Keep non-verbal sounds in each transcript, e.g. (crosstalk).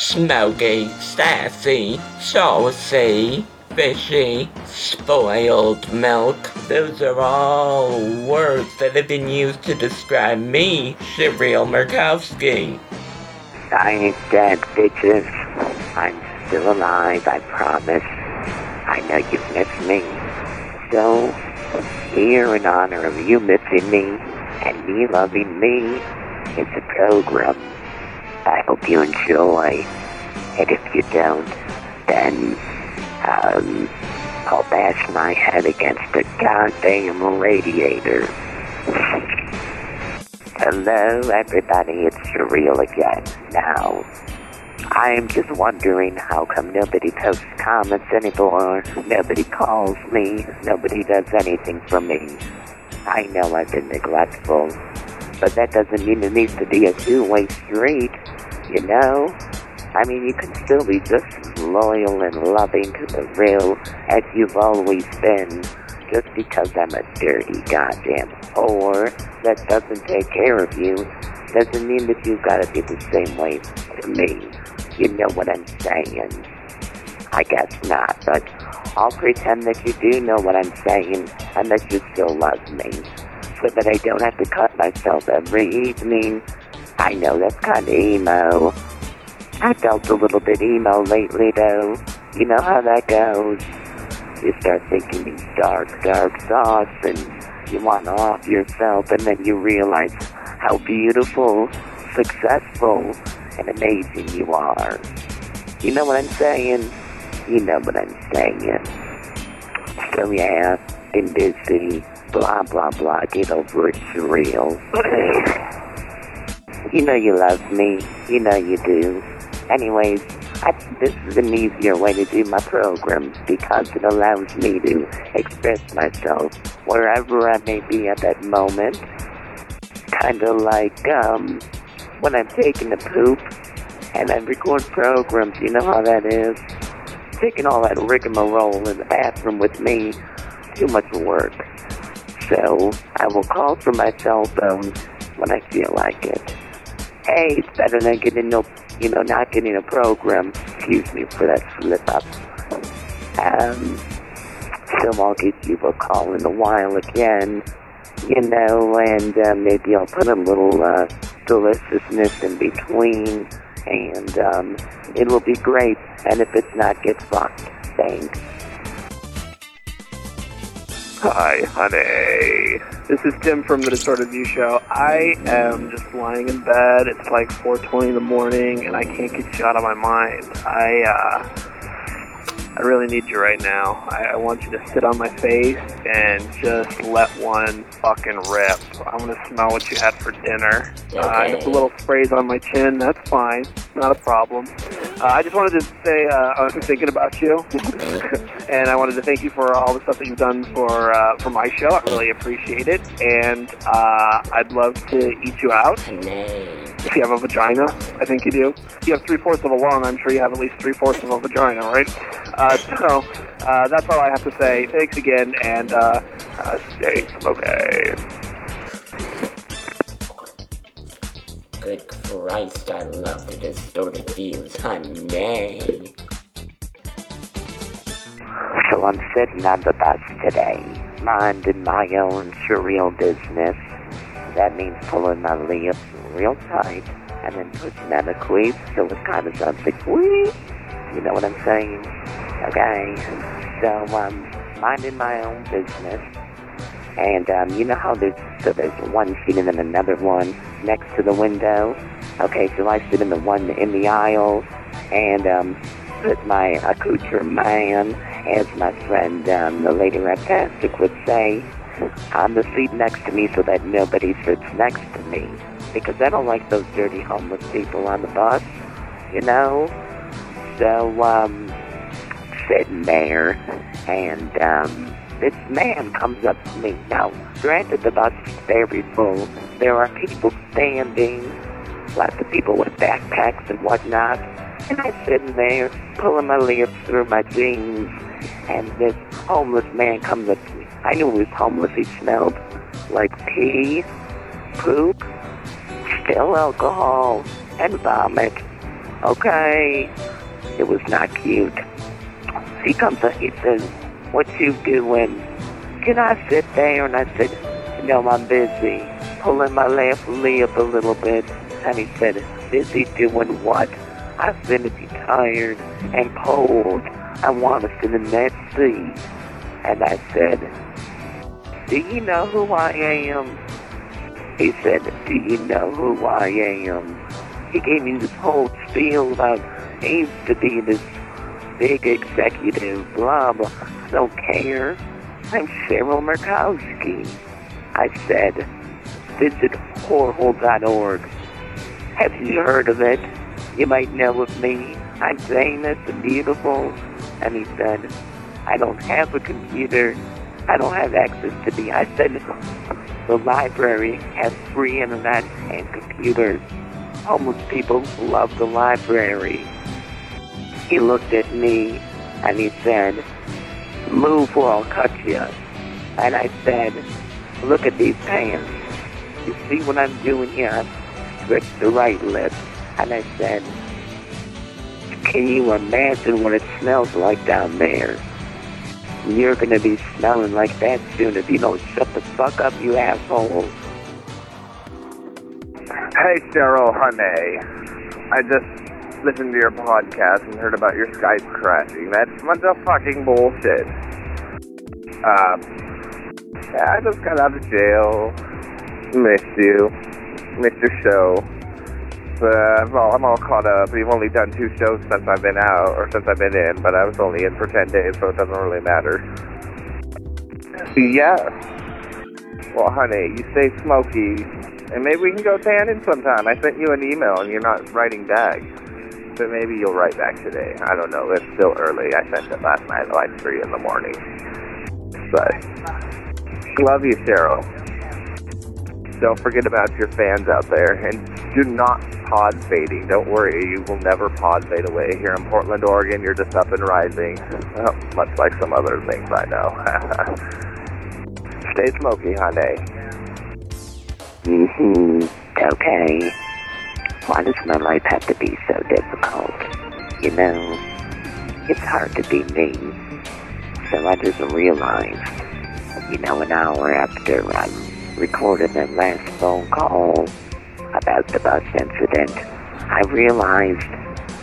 smoky, sassy, saucy, fishy, spoiled milk. Those are all words that have been used to describe me, Cheryl Murkowski. I ain't dead, bitches. I'm still alive, I promise. I know you've missed me. So, here in honor of you missing me and me loving me, it's a program. I hope you enjoy. And if you don't, then um, I'll bash my head against a goddamn radiator. Hello, everybody. It's Cheryl again. Now, I am just wondering how come nobody posts comments anymore, nobody calls me, nobody does anything for me. I know I've been neglectful, but that doesn't mean it needs to be a two-way street, you know? I mean, you can still be just as loyal and loving to the real as you've always been. Just because I'm a dirty goddamn whore that doesn't take care of you doesn't mean that you've got to be the same way to me. You know what I'm saying? I guess not, but I'll pretend that you do know what I'm saying and that you still love me. So that I don't have to cut myself every evening. I know that's kind of emo. I felt a little bit emo lately, though. You know how that goes. You start thinking these dark, dark thoughts, and you want to off yourself, and then you realize how beautiful, successful, and amazing you are. You know what I'm saying? You know what I'm saying. So yeah, been busy, blah blah blah, get over it, Cheryl. (laughs) you know you love me, you know you do. Anyways, I this is an easier way to do my programs because it allows me to express myself wherever I may be at that moment. Kind of like um, when I'm taking a poop and I record programs, you know how that is? Taking all that rigmarole in the bathroom with me, too much work. So I will call from my cell phone when I feel like it. Hey, it's better than getting no you know, not getting a program. Excuse me for that slip up. Um, so I'll give you a call in a while again, you know, and uh, maybe I'll put a little uh, deliciousness in between, and um, it will be great. And if it's not, get fucked. Thanks. Hi, honey. This is Tim from the Distorted View Show. I am just lying in bed. It's like 4:20 in the morning, and I can't get you out of my mind. I uh, I really need you right now. I, I want you to sit on my face and just let one fucking rip. I want to smell what you had for dinner. Uh, I got a little sprays on my chin. That's fine. Not a problem. Uh, I just wanted to say uh, I was thinking about you, (laughs) and I wanted to thank you for all the stuff that you've done for uh, for my show. I really appreciate it, and uh, I'd love to eat you out. If you have a vagina, I think you do. If you have three fourths of a lung, I'm sure you have at least three fourths of a vagina, right? Uh, so uh, that's all I have to say. Thanks again, and uh, uh, stay okay. Good Christ, I love the distorted views, honey. So I'm sitting on the bus today, minding my own surreal business. That means pulling my lips real tight and then pushing out a queef so it kind of sounds like wee. You know what I'm saying? Okay. So um, minding my own business. And um, you know how there's so there's one seat and then another one next to the window. Okay, so I sit in the one in the aisle and um, put my accoutrement, as my friend, um, the lady Raptastic would say, on the seat next to me so that nobody sits next to me. Because I don't like those dirty homeless people on the bus, you know? So, um, sitting there, and, um, this man comes up to me. Now, granted, the bus is very full. There are people standing, lots of people with backpacks and whatnot. And I'm sitting there, pulling my lips through my jeans, and this homeless man comes up to me. I knew he was homeless. He smelled like pee, poop, still alcohol, and vomit. Okay. It was not cute. He comes up, he says, what you doing? Can I sit there? And I said, no, I'm busy. Pulling my left lip a little bit. And he said, busy doing what? I said, if you're tired and cold, I want to sit in that seat. And I said, do you know who I am? He said, do you know who I am? He gave me this whole spiel about he used to be this big executive, blah, blah. Don't care. I'm Cheryl Murkowski. I said, visit whorehole.org. Have you heard of it? You might know of me. I'm famous and beautiful. And he said, I don't have a computer. I don't have access to me. I said, the library has free internet and computers. Homeless people love the library. He looked at me and he said, move or I'll cut you. And I said, look at these pants. You see what I'm doing here? I stretched the right lip. And I said, can you imagine what it smells like down there? You're going to be smelling like that soon if you don't shut the fuck up, you asshole. Hey, Cheryl, honey. I just listened to your podcast and heard about your Skype crashing. That's fucking bullshit. Um, yeah, I just got out of jail. Missed you. Missed your show. But I'm all, I'm all caught up. We've only done two shows since I've been out, or since I've been in, but I was only in for 10 days, so it doesn't really matter. Yeah. Well, honey, you stay smoky, and maybe we can go tanning sometime. I sent you an email, and you're not writing back. So maybe you'll write back today. I don't know. It's still early. I sent it last night at like 3 in the morning. But, love you, Cheryl. Don't forget about your fans out there, and do not pod fading. Don't worry, you will never pod fade away. Here in Portland, Oregon, you're just up and rising, well, much like some other things I know. (laughs) Stay smoky, honey. Mm-hmm. Okay. Why does my life have to be so difficult? You know, it's hard to be me. So I just realized, you know, an hour after I recorded that last phone call about the bus incident, I realized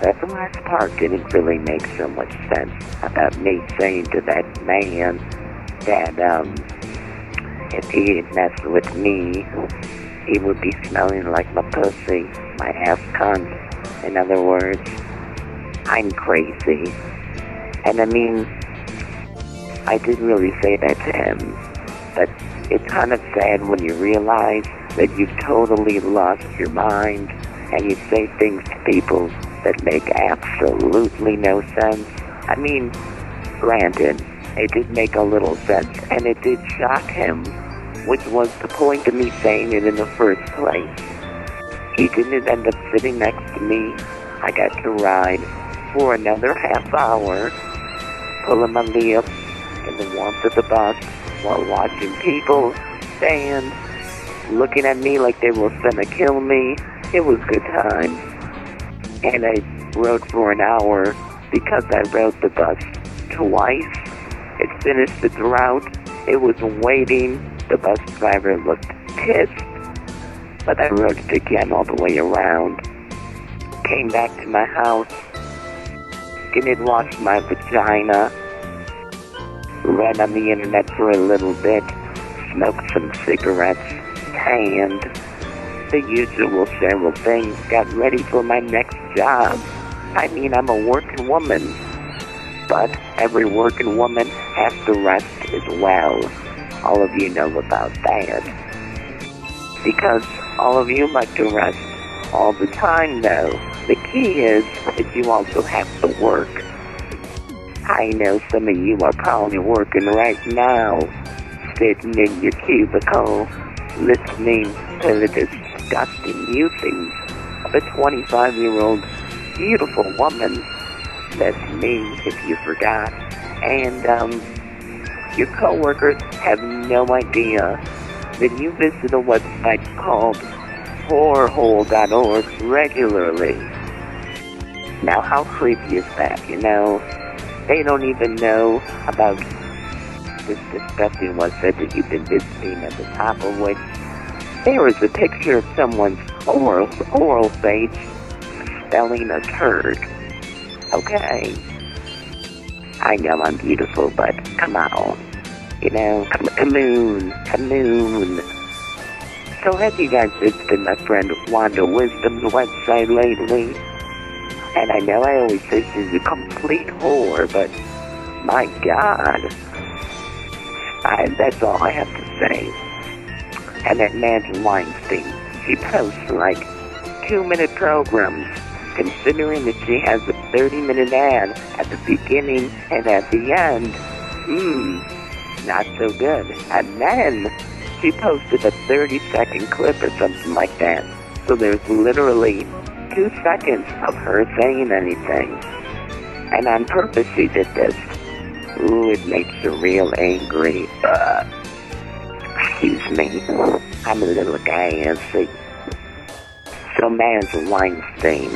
that the last part didn't really make so much sense about me saying to that man that, um, if he messed with me, he would be smelling like my pussy, my ass cunt. In other words, I'm crazy. And I mean, I didn't really say that to him, but it's kind of sad when you realize that you've totally lost your mind and you say things to people that make absolutely no sense. I mean, granted, it did make a little sense and it did shock him, which was the point of me saying it in the first place. He didn't end up sitting next to me. I got to ride for another half hour, pulling my lip in the warmth of the bus while watching people stand, looking at me like they were gonna kill me. It was good time. And I rode for an hour because I rode the bus twice. It finished its route. It was waiting. The bus driver looked pissed. But I rode it again all the way around. Came back to my house. Didn't wash my vagina. ran on the internet for a little bit. Smoked some cigarettes. Tanned. The usual several things. Got ready for my next job. I mean, I'm a working woman. But every working woman has to rest as well. All of you know about that. Because all of you like to rest all the time, though. The key is that you also have to work. I know some of you are probably working right now, sitting in your cubicle, listening to the disgusting musings of a 25 year old beautiful woman. That's me, if you forgot. And, um, your coworkers have no idea that you visit a website called whorehole.org regularly. Now, how creepy is that, you know? They don't even know about this disgusting said that you've been visiting at the top of which there is a picture of someone's oral, oral face spelling a turd. Okay. I know I'm beautiful, but come on. You know, come, come on, come on. So have you guys visited my friend Wanda Wisdom's website lately? And I know I always say she's a complete whore, but my God. I, that's all I have to say. And that Nancy Weinstein, she posts like two-minute programs, considering that she has a 30-minute ad at the beginning and at the end. Hmm, not so good. And then she posted a 30-second clip or something like that. So there's literally two seconds of her saying anything. And on purpose she did this. Ooh, it makes her real angry. Uh, excuse me. I'm a little guy, see. So, Mans Weinstein,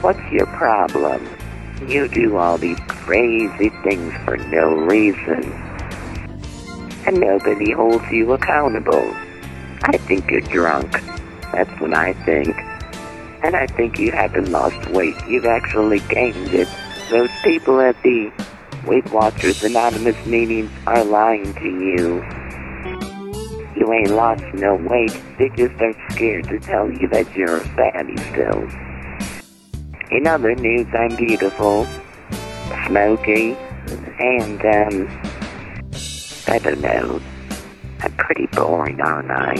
what's your problem? You do all these crazy things for no reason. And nobody holds you accountable. I think you're drunk. That's what I think. And I think you haven't lost weight. You've actually gained it. Those people at the Weight Watchers Anonymous meetings are lying to you. You ain't lost no weight. They just are scared to tell you that you're a fatty still. In other news, I'm beautiful, smoky, and, um, I don't know. I'm pretty boring, aren't I?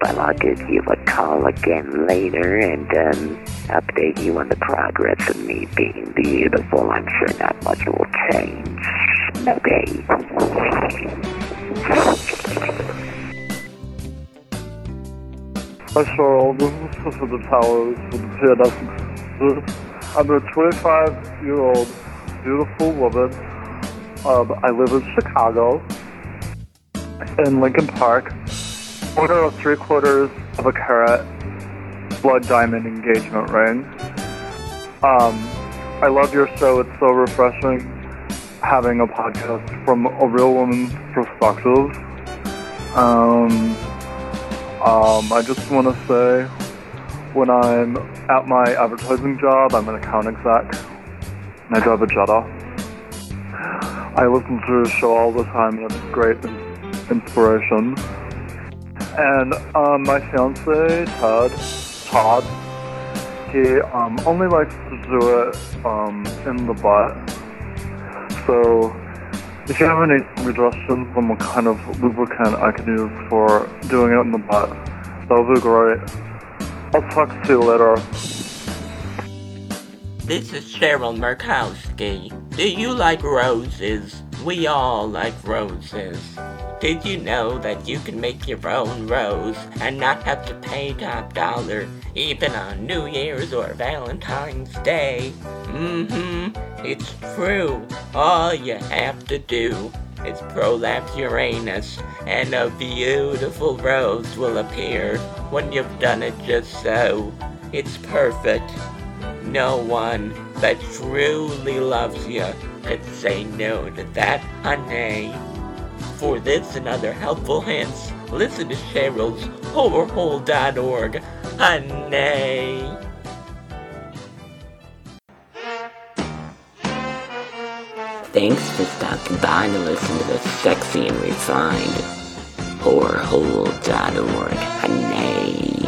But I'll give you a call again later and, um, update you on the progress of me being beautiful. I'm sure not much will change. Okay. Cheryl, this is Sister the Towers with the PNS. I'm a 25 year old beautiful woman. I live in Chicago, in Lincoln Park. Order of three quarters of a carat blood diamond engagement ring. Um, I love your show, it's so refreshing having a podcast from a real woman's perspective. Um, um, I just want to say, when I'm at my advertising job, I'm an account exec, and I drive a Jetta. I listen to your show all the time, and it's great inspiration. And um, my fiance, Todd, Todd, he um, only likes to do it um, in the butt. So, if you have any suggestions on what kind of lubricant I can use for doing it in the butt, that would be great. I'll talk to you later. This is Cheryl Murkowski. Do you like roses? We all like roses. Did you know that you can make your own rose and not have to pay top dollar even on New Year's or Valentine's Day? Mm-hmm, it's true. All you have to do is prolapse Uranus and a beautiful rose will appear when you've done it just so. It's perfect. No one that truly loves you could say no to that, honey. For this and other helpful hints, listen to Cheryl's horrorhole.org, honey. Thanks for stopping by to listen to the sexy and refined horrorhole.org, honey.